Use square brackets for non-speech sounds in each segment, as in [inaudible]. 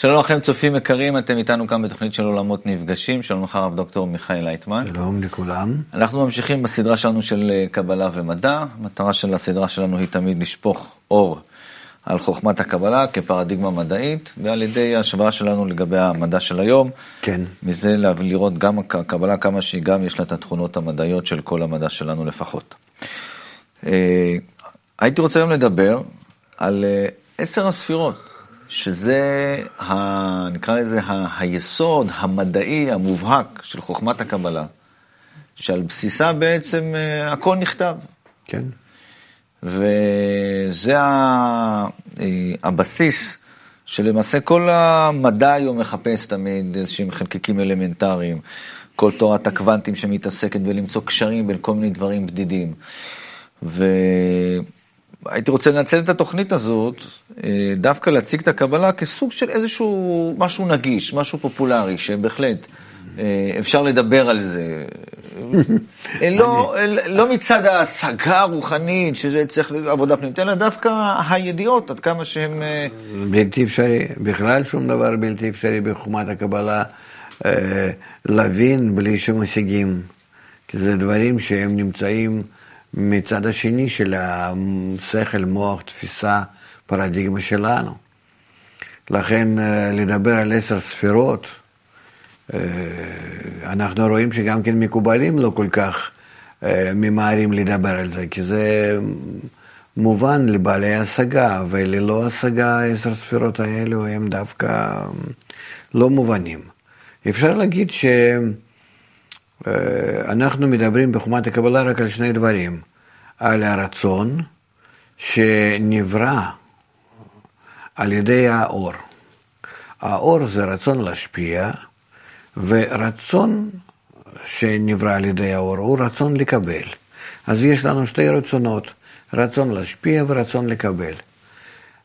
שלום לכם צופים יקרים, אתם איתנו כאן בתוכנית של עולמות נפגשים, שלום לך הרב דוקטור מיכאל לייטמן. שלום לכולם. אנחנו ממשיכים בסדרה שלנו של אה, קבלה ומדע, המטרה של הסדרה שלנו היא תמיד לשפוך אור על חוכמת הקבלה כפרדיגמה מדעית, ועל ידי ההשוואה שלנו לגבי המדע של היום. כן. מזה לראות גם הקבלה כמה שהיא גם יש לה את התכונות המדעיות של כל המדע שלנו לפחות. אה, הייתי רוצה היום לדבר על אה, עשר הספירות. שזה, ה, נקרא לזה, ה, היסוד המדעי המובהק של חוכמת הקבלה, שעל בסיסה בעצם uh, הכל נכתב. כן. וזה ה, uh, הבסיס שלמעשה כל המדע היום מחפש תמיד איזשהם חלקיקים אלמנטריים, כל תורת הקוונטים שמתעסקת בלמצוא קשרים בין כל מיני דברים בדידים. ו... הייתי רוצה לנצל את התוכנית הזאת, אה, דווקא להציג את הקבלה כסוג של איזשהו משהו נגיש, משהו פופולרי, שבהחלט אה, אפשר לדבר על זה. [laughs] אה, לא, לא מצד ההשגה הרוחנית, שזה צריך עבודה פנימית, אלא דווקא הידיעות, עד כמה שהן... בלתי אפשרי, בכלל שום דבר בלתי אפשרי בחומת הקבלה להבין בלי שמשיגים, כי זה דברים שהם נמצאים... מצד השני של השכל, מוח, תפיסה, פרדיגמה שלנו. לכן אה, לדבר על עשר ספירות, אה, אנחנו רואים שגם כן מקובלים לא כל כך אה, ממהרים לדבר על זה, כי זה מובן לבעלי השגה, וללא השגה עשר ספירות האלו הם דווקא לא מובנים. אפשר להגיד ש... אה, אנחנו מדברים בחומת הקבלה רק על שני דברים, על הרצון שנברא על ידי האור. האור זה רצון להשפיע, ורצון שנברא על ידי האור הוא רצון לקבל. אז יש לנו שתי רצונות, רצון להשפיע ורצון לקבל.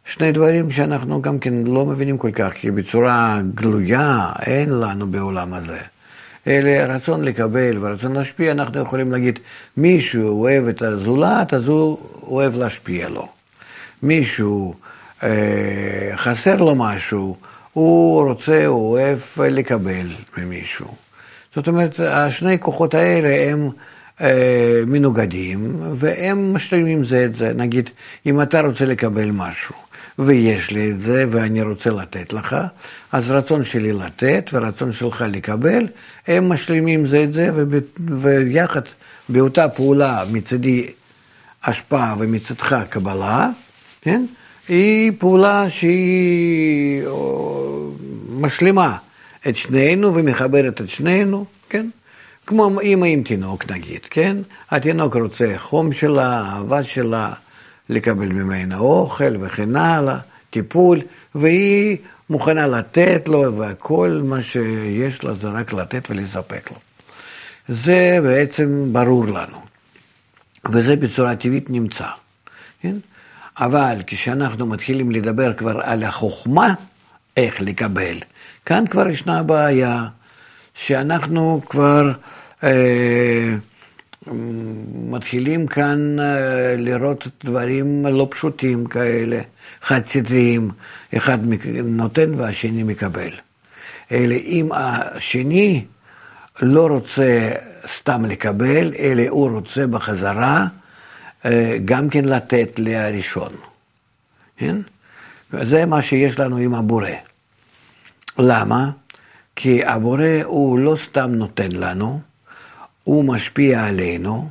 שני דברים שאנחנו גם כן לא מבינים כל כך, כי בצורה גלויה אין לנו בעולם הזה. אלא רצון לקבל ורצון להשפיע, אנחנו יכולים להגיד, מישהו אוהב את הזולת, אז הוא אוהב להשפיע לו. מישהו אה, חסר לו משהו, הוא רוצה, הוא אוהב לקבל ממישהו. זאת אומרת, השני כוחות האלה הם אה, מנוגדים, והם משלימים זה את זה. נגיד, אם אתה רוצה לקבל משהו, ויש לי את זה ואני רוצה לתת לך, אז רצון שלי לתת ורצון שלך לקבל, הם משלימים זה את זה, ויחד באותה פעולה מצדי השפעה ומצדך קבלה, כן? היא פעולה שהיא משלימה את שנינו ומחברת את שנינו, כן? כמו אימא עם תינוק נגיד, כן? התינוק רוצה חום שלה, אהבה שלה, לקבל ממנה אוכל וכן הלאה, טיפול, והיא מוכנה לתת לו, וכל מה שיש לה זה רק לתת ולספק לו. זה בעצם ברור לנו, וזה בצורה טבעית נמצא. כן? אבל כשאנחנו מתחילים לדבר כבר על החוכמה, איך לקבל, כאן כבר ישנה בעיה, שאנחנו כבר... אה, מתחילים כאן אה, לראות דברים לא פשוטים כאלה, חד-סטריים, אחד נותן והשני מקבל. אלא אם השני לא רוצה סתם לקבל, אלא הוא רוצה בחזרה אה, גם כן לתת להראשון. כן? זה מה שיש לנו עם הבורא. למה? כי הבורא הוא לא סתם נותן לנו, הוא משפיע עלינו,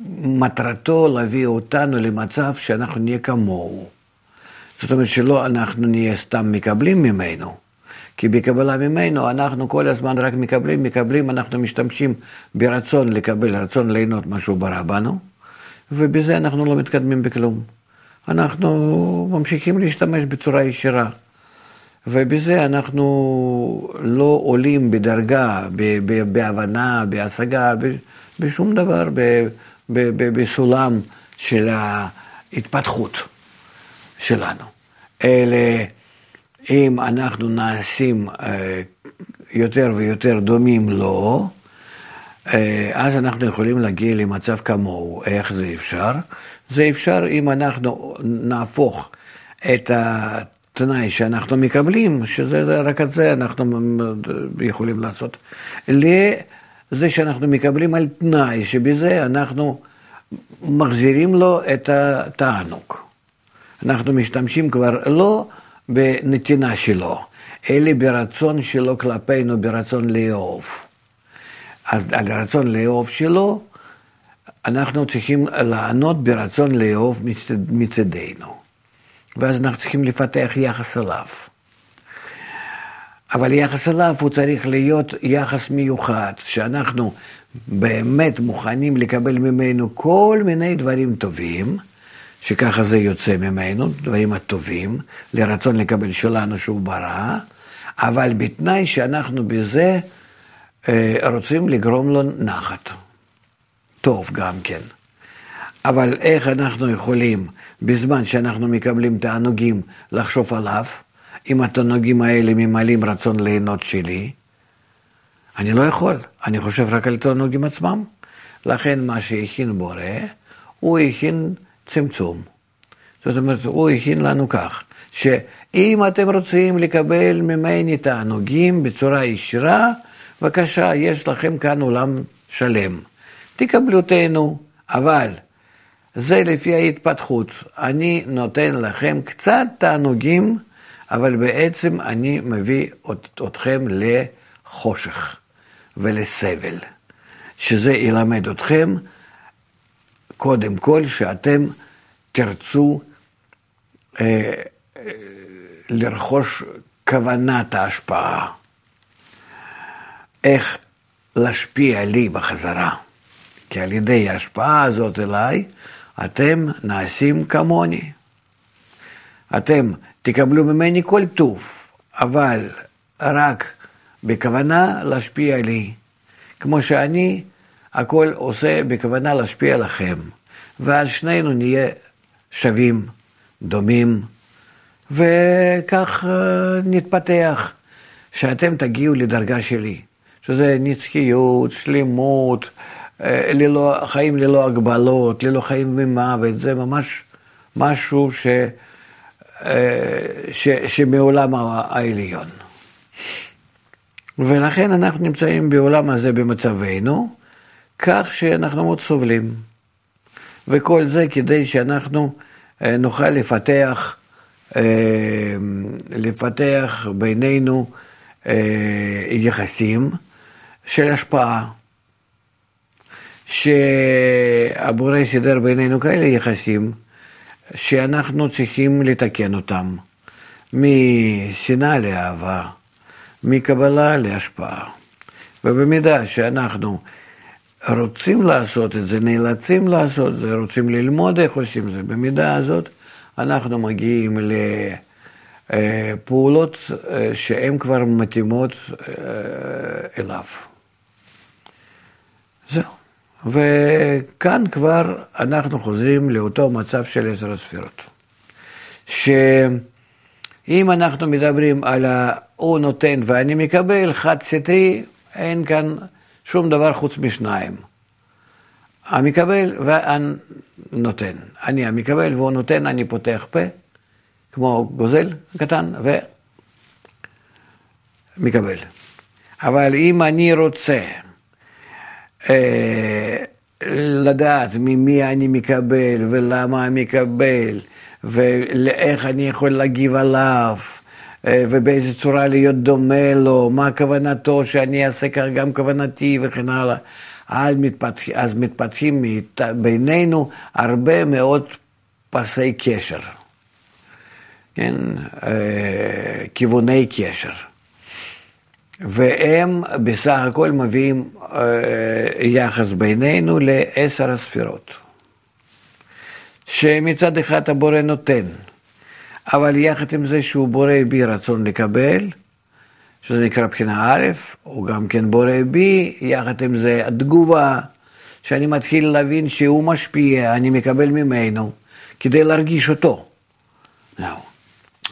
ומטרתו להביא אותנו למצב שאנחנו נהיה כמוהו. זאת אומרת שלא אנחנו נהיה סתם מקבלים ממנו, כי בקבלה ממנו אנחנו כל הזמן רק מקבלים, מקבלים, אנחנו משתמשים ברצון לקבל, רצון ליהנות מה שהוא ברא בנו, ובזה אנחנו לא מתקדמים בכלום. אנחנו ממשיכים להשתמש בצורה ישירה. ובזה אנחנו לא עולים בדרגה, בהבנה, בהשגה, בשום דבר, בסולם של ההתפתחות שלנו. אלא אם אנחנו נעשים אה, יותר ויותר דומים לו, אה, אז אנחנו יכולים להגיע למצב כמוהו. איך זה אפשר? זה אפשר אם אנחנו נהפוך את ה... תנאי שאנחנו מקבלים, שזה רק את זה אנחנו יכולים לעשות, לזה שאנחנו מקבלים על תנאי, שבזה אנחנו מחזירים לו את התענוג. אנחנו משתמשים כבר לא בנתינה שלו, אלא ברצון שלו כלפינו, ברצון לאהוב. אז על הרצון לאהוב שלו, אנחנו צריכים לענות ברצון לאהוב מצדנו. ואז אנחנו צריכים לפתח יחס אליו. אבל יחס אליו הוא צריך להיות יחס מיוחד, שאנחנו באמת מוכנים לקבל ממנו כל מיני דברים טובים, שככה זה יוצא ממנו, דברים הטובים, לרצון לקבל שלנו שהוא ברא, אבל בתנאי שאנחנו בזה אה, רוצים לגרום לו נחת. טוב גם כן. אבל איך אנחנו יכולים, בזמן שאנחנו מקבלים תענוגים, לחשוב עליו, אם התענוגים האלה ממלאים רצון ליהנות שלי? אני לא יכול, אני חושב רק על תענוגים עצמם. לכן מה שהכין בורא, הוא הכין צמצום. זאת אומרת, הוא הכין לנו כך, שאם אתם רוצים לקבל ממני תענוגים בצורה ישירה, בבקשה, יש לכם כאן עולם שלם. תקבלו תהנו, אבל זה לפי ההתפתחות. אני נותן לכם קצת תענוגים, אבל בעצם אני מביא אתכם לחושך ולסבל, שזה ילמד אתכם קודם כל שאתם תרצו אה, אה, לרכוש כוונת ההשפעה, איך להשפיע לי בחזרה. כי על ידי ההשפעה הזאת אליי, אתם נעשים כמוני. אתם תקבלו ממני כל טוב, אבל רק בכוונה להשפיע לי, כמו שאני הכל עושה בכוונה להשפיע לכם, ואז שנינו נהיה שווים, דומים, וכך אה, נתפתח, שאתם תגיעו לדרגה שלי, שזה נצחיות, שלמות, ללא, חיים ללא הגבלות, ללא חיים ממוות, זה ממש משהו ש, אה, ש, שמעולם העליון. ולכן אנחנו נמצאים בעולם הזה במצבנו, כך שאנחנו מאוד סובלים. וכל זה כדי שאנחנו אה, נוכל לפתח, לפתח בינינו יחסים של השפעה. שהבורא סידר בינינו כאלה יחסים, שאנחנו צריכים לתקן אותם, משנאה לאהבה, מקבלה להשפעה. ובמידה שאנחנו רוצים לעשות את זה, נאלצים לעשות את זה, רוצים ללמוד איך עושים את זה, במידה הזאת אנחנו מגיעים לפעולות אה, שהן כבר מתאימות אה, אליו. זהו. וכאן כבר אנחנו חוזרים לאותו מצב של עשר הספירות. שאם אנחנו מדברים על הוא נותן ואני מקבל, חד סטרי, אין כאן שום דבר חוץ משניים. המקבל והנותן. אני המקבל והוא נותן, אני פותח פה, כמו גוזל קטן, ומקבל. אבל אם אני רוצה לדעת ממי אני מקבל ולמה אני מקבל ואיך אני יכול להגיב עליו אה, ובאיזה צורה להיות דומה לו, מה כוונתו שאני אעשה כך גם כוונתי וכן הלאה. אז, מתפתח, אז מתפתחים בינינו הרבה מאוד פסי קשר, כן? אה, כיווני קשר. והם בסך הכל מביאים אה, יחס בינינו לעשר הספירות. שמצד אחד הבורא נותן, אבל יחד עם זה שהוא בורא בי רצון לקבל, שזה נקרא בחינה א', הוא גם כן בורא בי, יחד עם זה התגובה, שאני מתחיל להבין שהוא משפיע, אני מקבל ממנו, כדי להרגיש אותו.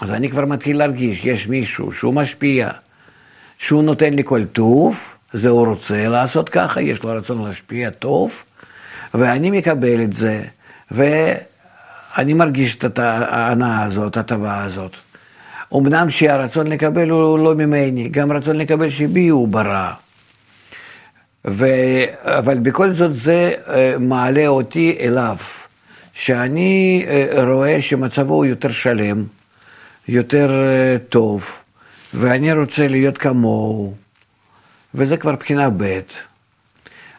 אז אני כבר מתחיל להרגיש, יש מישהו שהוא משפיע, שהוא נותן לי כל טוב, זה הוא רוצה לעשות ככה, יש לו רצון להשפיע טוב, ואני מקבל את זה, ואני מרגיש את ההנאה הזאת, ההטבה הזאת. אמנם שהרצון לקבל הוא לא ממני, גם רצון לקבל שבי הוא ברא. ו... אבל בכל זאת זה אה, מעלה אותי אליו, שאני אה, רואה שמצבו הוא יותר שלם, יותר אה, טוב, ואני רוצה להיות כמוהו, וזה כבר בחינה ב'.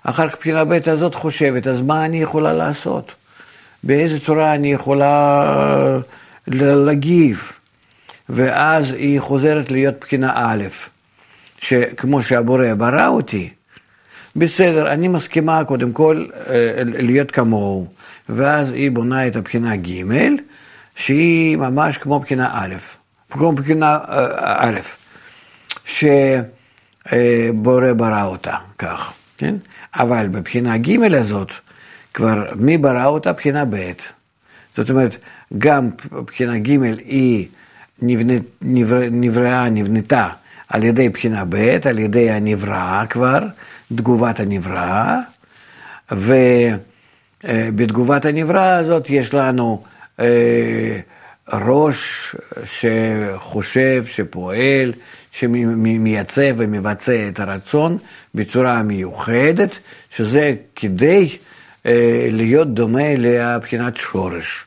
אחר כך בחינה ב' הזאת חושבת, אז מה אני יכולה לעשות? באיזה צורה אני יכולה להגיב? ואז היא חוזרת להיות בחינה א', שכמו שהבורא ברא אותי, בסדר, אני מסכימה קודם כל אה, להיות כמוהו, ואז היא בונה את הבחינה ג', שהיא ממש כמו בחינה א', כמו בחינה אה, א', שבורא ברא אותה, כך, כן? אבל בבחינה ג' הזאת, כבר מי ברא אותה? בחינה ב'. זאת אומרת, גם בחינה ג' היא נבנית, נברא, נבראה, נבנתה על ידי בחינה ב', על ידי הנברא כבר, תגובת הנברא, ובתגובת הנברא הזאת יש לנו אה, ראש שחושב, שפועל, שמייצב ומבצע את הרצון בצורה מיוחדת, שזה כדי אה, להיות דומה לבחינת שורש.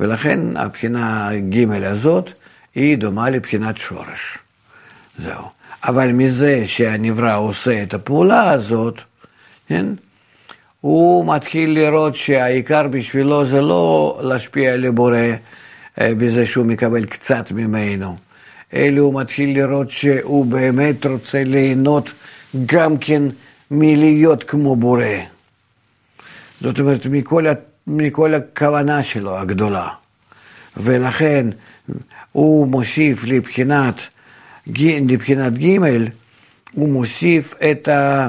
ולכן הבחינה ג' הזאת היא דומה לבחינת שורש. זהו. אבל מזה שהנברא עושה את הפעולה הזאת, כן? הוא מתחיל לראות שהעיקר בשבילו זה לא להשפיע על הבורא בזה שהוא מקבל קצת ממנו, אלא הוא מתחיל לראות שהוא באמת רוצה ליהנות גם כן מלהיות כמו בורא. זאת אומרת, מכל, מכל הכוונה שלו הגדולה. ולכן הוא מוסיף לבחינת מבחינת ג' הוא מוסיף את ה,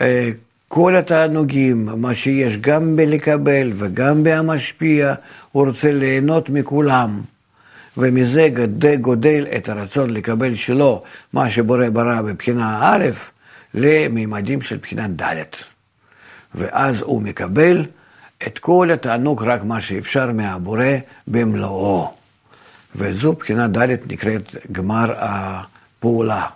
אה, כל התענוגים, מה שיש גם בלקבל וגם בהמשפיע, הוא רוצה ליהנות מכולם. ומזה גדל, גודל את הרצון לקבל שלו, מה שבורא ברא בבחינה א', לממדים של בחינה ד'. ואז הוא מקבל את כל התענוג, רק מה שאפשר מהבורא במלואו. וזו בחינה ד' נקראת גמר הפעולה.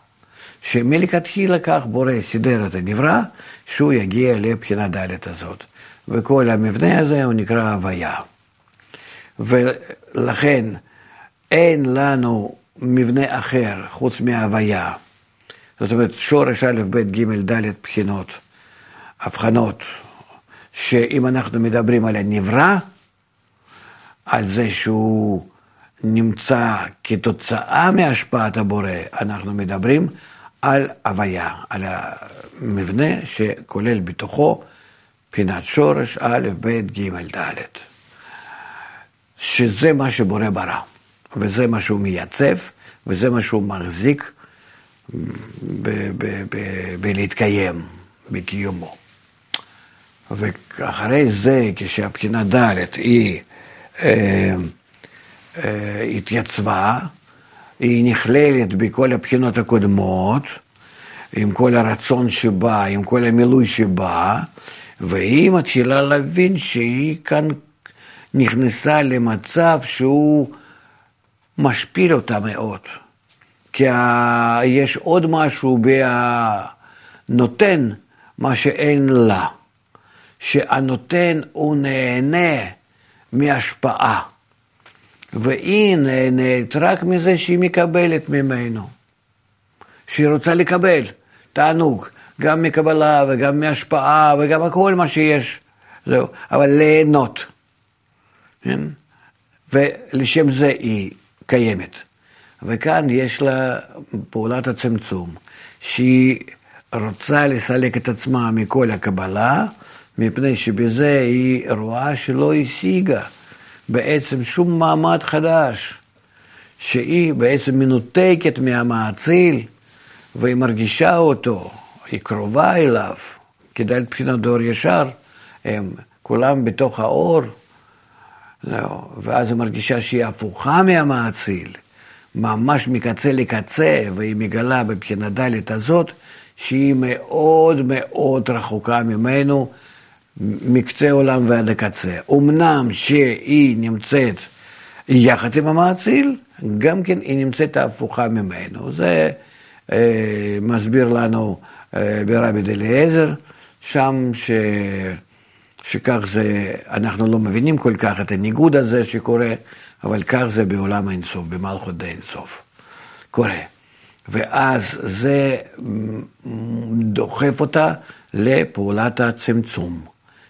שמלכתחילה כך בורא סידר את הנברא, שהוא יגיע לבחינה ד' הזאת. וכל המבנה הזה הוא נקרא הוויה. ולכן אין לנו מבנה אחר חוץ מההוויה. זאת אומרת, שורש א', ב', ג', ד', בחינות, הבחנות, שאם אנחנו מדברים על הנברא, על זה שהוא נמצא כתוצאה מהשפעת הבורא, אנחנו מדברים על הוויה, על המבנה שכולל בתוכו פינת שורש א', ב', ג', ד', שזה מה שבורא ברא, וזה מה שהוא מייצב, וזה מה שהוא מחזיק בלהתקיים, בקיומו. ואחרי זה, כשהבחינה ד' היא אה, אה, התייצבה, היא נכללת בכל הבחינות הקודמות, עם כל הרצון שבה, עם כל המילוי שבה, והיא מתחילה להבין שהיא כאן נכנסה למצב שהוא משפיל אותה מאוד. כי יש עוד משהו בנותן, מה שאין לה. שהנותן הוא נהנה מהשפעה. והיא נהנית רק מזה שהיא מקבלת ממנו. שהיא רוצה לקבל תענוג, גם מקבלה וגם מהשפעה וגם הכל מה שיש. זהו, אבל ליהנות. כן? ולשם זה היא קיימת. וכאן יש לה פעולת הצמצום, שהיא רוצה לסלק את עצמה מכל הקבלה, מפני שבזה היא רואה שלא השיגה. בעצם שום מעמד חדש, שהיא בעצם מנותקת מהמאציל, והיא מרגישה אותו, היא קרובה אליו, כדאי מבחינת דור ישר, הם כולם בתוך האור, לא, ואז היא מרגישה שהיא הפוכה מהמאציל, ממש מקצה לקצה, והיא מגלה בבחינת דלת הזאת, שהיא מאוד מאוד רחוקה ממנו, מקצה עולם ועד הקצה. אמנם שהיא נמצאת יחד עם המאציל, גם כן היא נמצאת הפוכה ממנו. זה אה, מסביר לנו אה, ברבי דליעזר, שם ש... שכך זה, אנחנו לא מבינים כל כך את הניגוד הזה שקורה, אבל כך זה בעולם האינסוף, במלכות די אינסוף. קורה. ואז זה דוחף אותה לפעולת הצמצום,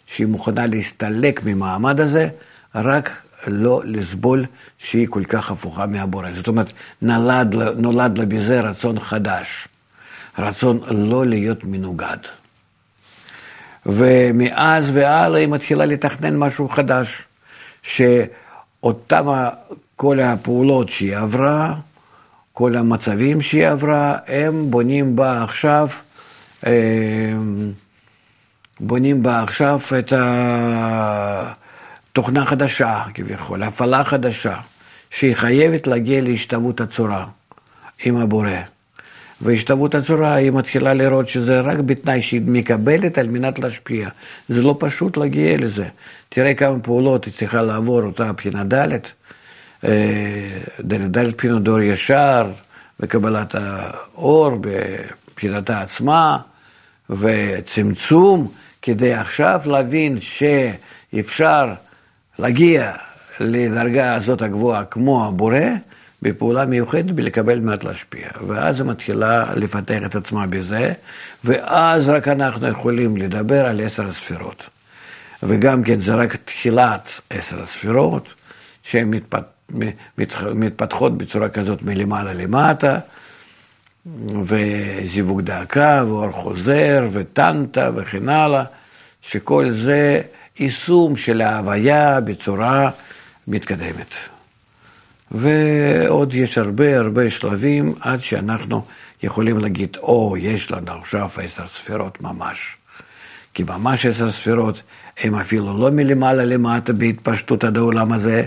שהיא מוכנה להסתלק ממעמד הזה, רק לא לסבול שהיא כל כך הפוכה מהבורא. זאת אומרת, נולד, נולד לה בזה רצון חדש, רצון לא להיות מנוגד. ומאז והלאה היא מתחילה לתכנן משהו חדש, שאותם כל הפעולות שהיא עברה, כל המצבים שהיא עברה, הם בונים בה עכשיו, אה, בונים בה עכשיו את התוכנה חדשה, כביכול, הפעלה חדשה, שהיא חייבת להגיע להשתוות הצורה עם הבורא. והשתוות הצורה, היא מתחילה לראות שזה רק בתנאי שהיא מקבלת על מנת להשפיע. זה לא פשוט להגיע לזה. תראה כמה פעולות היא צריכה לעבור אותה בחינה ד', אה, ד' בחינת דור ישר, וקבלת האור מבחינתה עצמה, וצמצום, כדי עכשיו להבין שאפשר להגיע לדרגה הזאת הגבוהה כמו הבורא, בפעולה מיוחדת בלקבל מעט להשפיע. ואז היא מתחילה לפתח את עצמה בזה, ואז רק אנחנו יכולים לדבר על עשר הספירות. וגם כן זה רק תחילת עשר הספירות, שהן מתפת... מתפתחות בצורה כזאת מלמעלה למטה, וזיווג דאקה, ואור חוזר, וטנטה וכן הלאה, שכל זה יישום של ההוויה בצורה מתקדמת. ועוד יש הרבה הרבה שלבים עד שאנחנו יכולים להגיד, או, oh, יש לנו עכשיו עשר ספירות ממש. כי ממש עשר ספירות הם אפילו לא מלמעלה למטה בהתפשטות עד העולם הזה,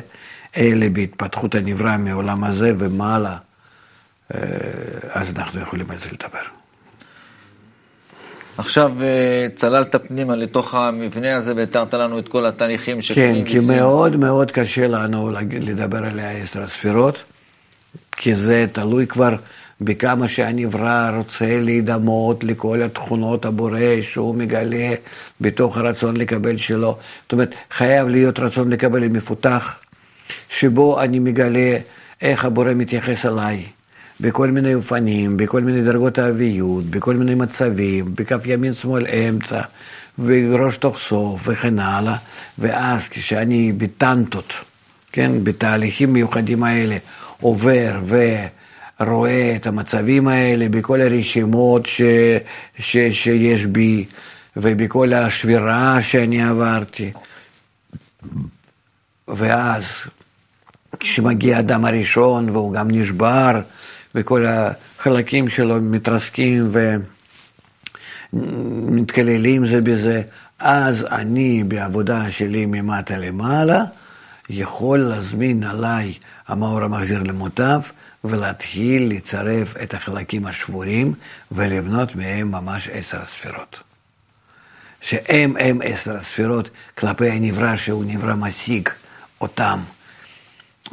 אלא בהתפתחות הנברא מעולם הזה ומעלה. אה, אז אנחנו יכולים על זה לדבר. עכשיו אה, צללת פנימה לתוך המבנה הזה והתרת לנו את כל התהליכים שקורים. כן, כי לפני... מאוד מאוד קשה לנו לדבר על העשר הספירות, כי זה תלוי כבר בכמה שהנברא רוצה להידמות לכל התכונות הבורא שהוא מגלה בתוך הרצון לקבל שלו. זאת אומרת, חייב להיות רצון לקבל מפותח, שבו אני מגלה איך הבורא מתייחס אליי. בכל מיני אופנים, בכל מיני דרגות האביות, בכל מיני מצבים, בכף ימין שמאל אמצע, וראש תוך סוף וכן הלאה, ואז כשאני בטנטות, כן, בתהליכים מיוחדים האלה, עובר ורואה את המצבים האלה בכל הרשימות ש, ש, שיש בי, ובכל השבירה שאני עברתי, ואז כשמגיע האדם הראשון והוא גם נשבר, וכל החלקים שלו מתרסקים ומתקללים זה בזה, אז אני בעבודה שלי ממטה למעלה, יכול להזמין עליי המאור המחזיר למוטב ולהתחיל לצרף את החלקים השבורים ולבנות מהם ממש עשר ספירות. שהם הם עשר הספירות כלפי הנברא שהוא נברא משיג אותם.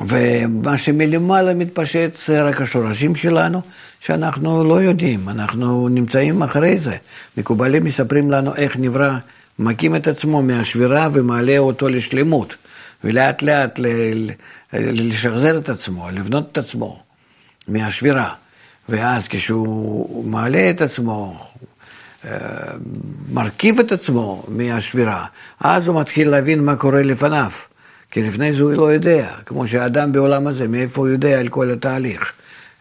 ומה שמלמעלה מתפשט זה רק השורשים שלנו, שאנחנו לא יודעים, אנחנו נמצאים אחרי זה. מקובלים מספרים לנו איך נברא, מקים את עצמו מהשבירה ומעלה אותו לשלמות, ולאט לאט לשחזר את עצמו, לבנות את עצמו מהשבירה. ואז כשהוא מעלה את עצמו, אה, מרכיב את עצמו מהשבירה, אז הוא מתחיל להבין מה קורה לפניו. כי לפני זה הוא לא יודע, כמו שהאדם בעולם הזה, מאיפה הוא יודע על כל התהליך.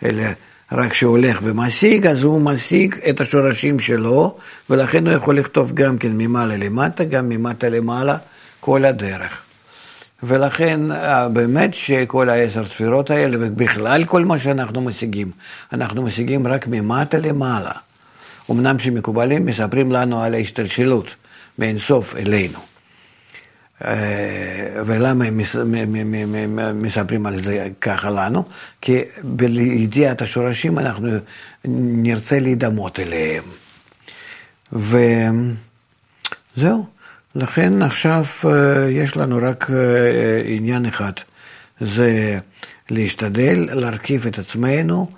אלא רק כשהוא הולך ומשיג, אז הוא משיג את השורשים שלו, ולכן הוא יכול לכתוב גם כן ממעלה למטה, גם ממטה למעלה, כל הדרך. ולכן אה, באמת שכל העשר ספירות האלה, ובכלל כל מה שאנחנו משיגים, אנחנו משיגים רק ממטה למעלה. אמנם שמקובלים מספרים לנו על ההשתלשלות מאינסוף אלינו. אה, ולמה הם מספרים על זה ככה לנו? כי בידיעת השורשים אנחנו נרצה להידמות אליהם. וזהו, לכן עכשיו אה, יש לנו רק אה, עניין אחד, זה להשתדל להרכיב את עצמנו.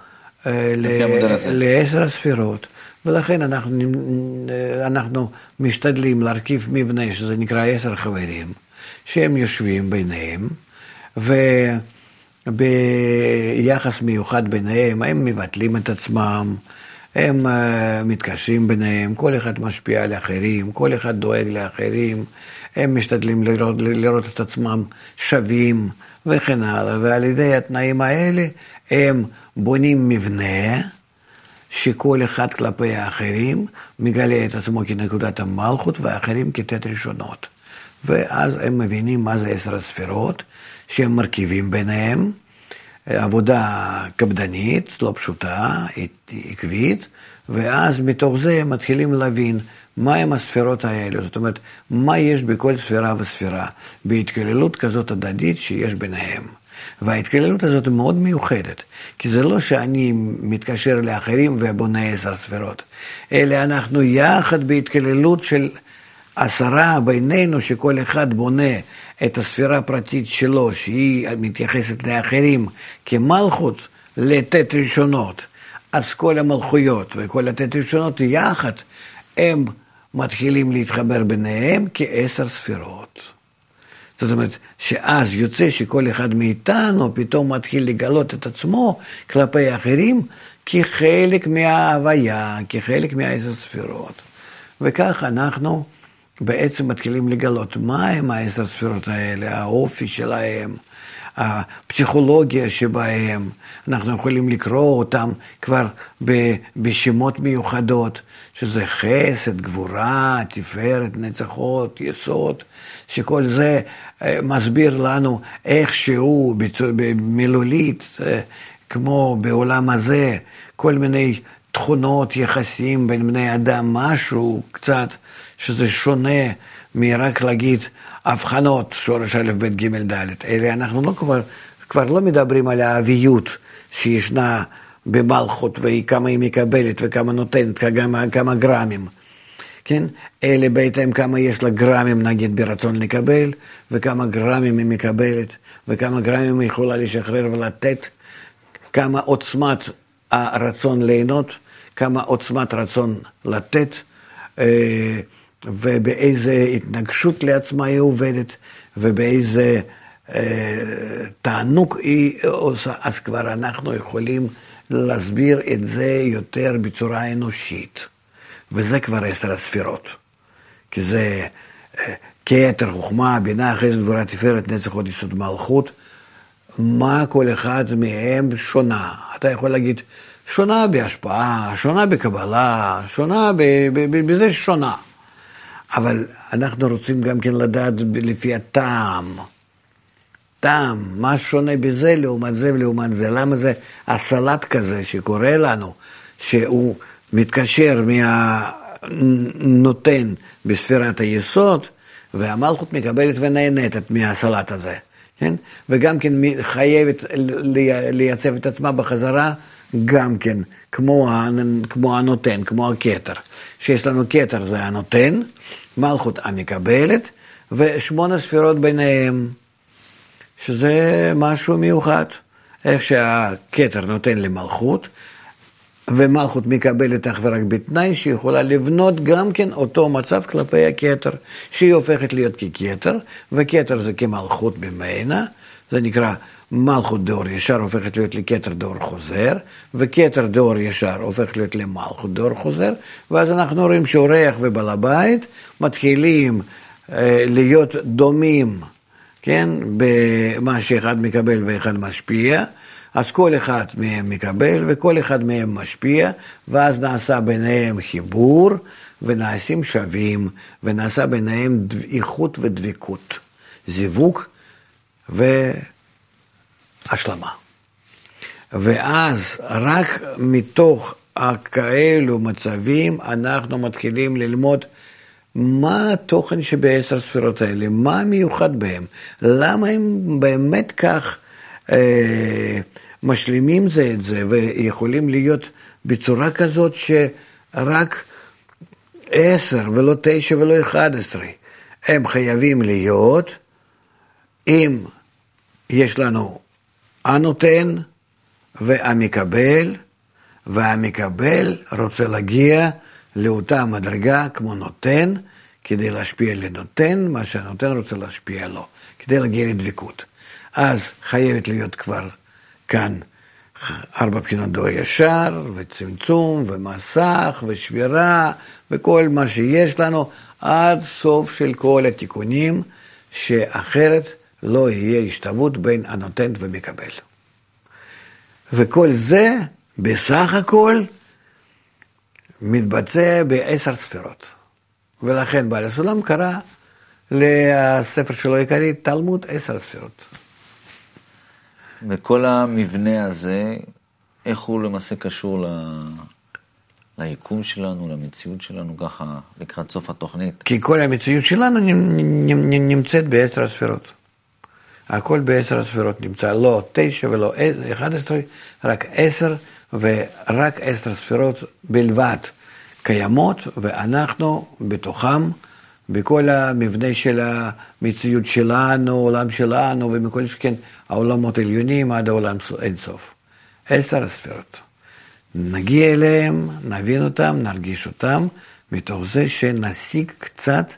לעשר הספירות. ולכן אנחנו, אנחנו משתדלים להרכיב מבנה שזה נקרא עשר חברים, שהם יושבים ביניהם, וביחס מיוחד ביניהם הם מבטלים את עצמם, הם uh, מתקשרים ביניהם, כל אחד משפיע על אחרים, כל אחד דואג לאחרים, הם משתדלים לראות, לראות את עצמם שווים וכן הלאה, ועל ידי התנאים האלה הם בונים מבנה שכל אחד כלפי האחרים מגלה את עצמו כנקודת המלכות והאחרים כתת ראשונות. ואז הם מבינים מה זה עשר הספירות, שהם מרכיבים ביניהם. עבודה קפדנית, לא פשוטה, עקבית, ואז מתוך זה הם מתחילים להבין מהם הספירות האלו, זאת אומרת, מה יש בכל ספירה וספירה, בהתקללות כזאת הדדית שיש ביניהם. וההתקללות הזאת היא מאוד מיוחדת, כי זה לא שאני מתקשר לאחרים ובונה עשר ספירות, אלא אנחנו יחד בהתקללות של עשרה בינינו, שכל אחד בונה את הספירה הפרטית שלו, שהיא מתייחסת לאחרים כמלכות, לתת ראשונות. אז כל המלכויות וכל התת ראשונות יחד, הם מתחילים להתחבר ביניהם כעשר ספירות. זאת אומרת, שאז יוצא שכל אחד מאיתנו פתאום מתחיל לגלות את עצמו כלפי אחרים כחלק מההוויה, כחלק מהעשר ספירות. וכך אנחנו בעצם מתחילים לגלות מהם העשר ספירות האלה, האופי שלהם, הפסיכולוגיה שבהם, אנחנו יכולים לקרוא אותם כבר בשמות מיוחדות, שזה חסד, גבורה, תפארת, נצחות, יסוד, שכל זה מסביר לנו איכשהו במילולית, אה, כמו בעולם הזה, כל מיני תכונות, יחסים בין בני אדם, משהו קצת שזה שונה מרק להגיד הבחנות, שורש א', ב', ג', ד', אלא אנחנו לא כבר, כבר לא מדברים על האביות שישנה במלכות וכמה היא מקבלת וכמה נותנת, כמה, כמה גרמים. כן? אלה בהתאם כמה יש לה גרמים נגיד ברצון לקבל, וכמה גרמים היא מקבלת, וכמה גרמים היא יכולה לשחרר ולתת, כמה עוצמת הרצון ליהנות, כמה עוצמת רצון לתת. אה, ובאיזה התנגשות לעצמה היא עובדת, ובאיזה אה, תענוג היא עושה, אז כבר אנחנו יכולים להסביר את זה יותר בצורה אנושית. וזה כבר עשר הספירות. כי זה אה, כתר, חוכמה, בינה, חסד, גבורה, תפארת, נצח, עוד יסוד מלכות. מה כל אחד מהם שונה. אתה יכול להגיד, שונה בהשפעה, שונה בקבלה, שונה בזה שונה. אבל אנחנו רוצים גם כן לדעת לפי הטעם. טעם, מה שונה בזה לעומת זה ולעומת זה? למה זה הסלט כזה שקורה לנו, שהוא מתקשר מהנותן בספירת היסוד, והמלכות מקבלת ונהנית מהסלט הזה, כן? וגם כן חייבת לייצב את עצמה בחזרה, גם כן, כמו, הנותן, כמו הכתר. שיש לנו כתר זה הנותן, מלכות המקבלת, ושמונה ספירות ביניהם, שזה משהו מיוחד. איך שהכתר נותן למלכות, ומלכות מקבלת אך ורק? בתנאי שהיא יכולה לבנות גם כן אותו מצב כלפי הכתר, שהיא הופכת להיות ככתר, וכתר זה כמלכות ממנה, זה נקרא מלכות דאור ישר הופכת להיות לכתר דאור חוזר, וכתר דאור ישר הופכת להיות למלכות דאור חוזר, ואז אנחנו רואים שאורח ובעל הבית מתחילים אה, להיות דומים, כן, במה שאחד מקבל ואחד משפיע, אז כל אחד מהם מקבל וכל אחד מהם משפיע, ואז נעשה ביניהם חיבור, ונעשים שווים, ונעשה ביניהם איכות ודבקות, זיווג ו... השלמה. ואז רק מתוך כאלו מצבים אנחנו מתחילים ללמוד מה התוכן שבעשר ספירות האלה, מה המיוחד בהם, למה הם באמת כך משלימים זה את זה ויכולים להיות בצורה כזאת שרק עשר ולא תשע ולא אחד עשרה, הם חייבים להיות אם יש לנו הנותן והמקבל, והמקבל רוצה להגיע לאותה מדרגה כמו נותן, כדי להשפיע לנותן, מה שהנותן רוצה להשפיע לו, כדי להגיע לדבקות. אז חייבת להיות כבר כאן ארבע בחינות דור ישר, וצמצום, ומסך, ושבירה, וכל מה שיש לנו, עד סוף של כל התיקונים, שאחרת לא יהיה השתוות בין הנותן ומקבל. וכל זה, בסך הכל, מתבצע בעשר ספירות. ולכן בעל הסולם קרא לספר שלו העיקרי תלמוד עשר ספירות. וכל המבנה הזה, איך הוא למעשה קשור ל... ליקום שלנו, למציאות שלנו, ככה לקראת סוף התוכנית? כי כל המציאות שלנו נמצאת בעשר הספירות. הכל בעשר הספירות נמצא, לא תשע ולא אחד עשרה, רק עשר, ורק עשר ספירות בלבד קיימות, ואנחנו בתוכם, בכל המבנה של המציאות שלנו, העולם שלנו, ומכל שכן העולמות העליונים עד העולם אינסוף. עשר הספירות. נגיע אליהם, נבין אותם, נרגיש אותם, מתוך זה שנשיג קצת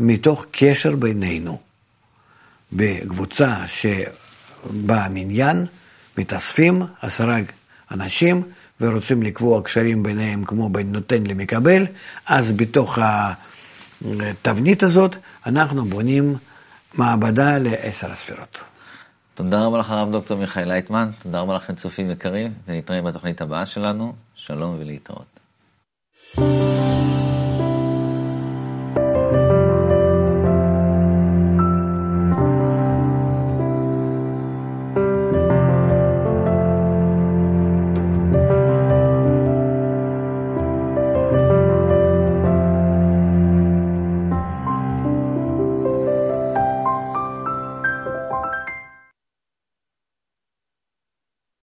מתוך קשר בינינו. בקבוצה שבמניין מתאספים עשרה אנשים ורוצים לקבוע קשרים ביניהם כמו בין נותן למקבל, אז בתוך התבנית הזאת אנחנו בונים מעבדה לעשר הספירות. תודה רבה לך, הרב דוקטור מיכאל לייטמן, תודה רבה לכם, צופים יקרים, ונתראה בתוכנית הבאה שלנו. שלום ולהתראות. thank you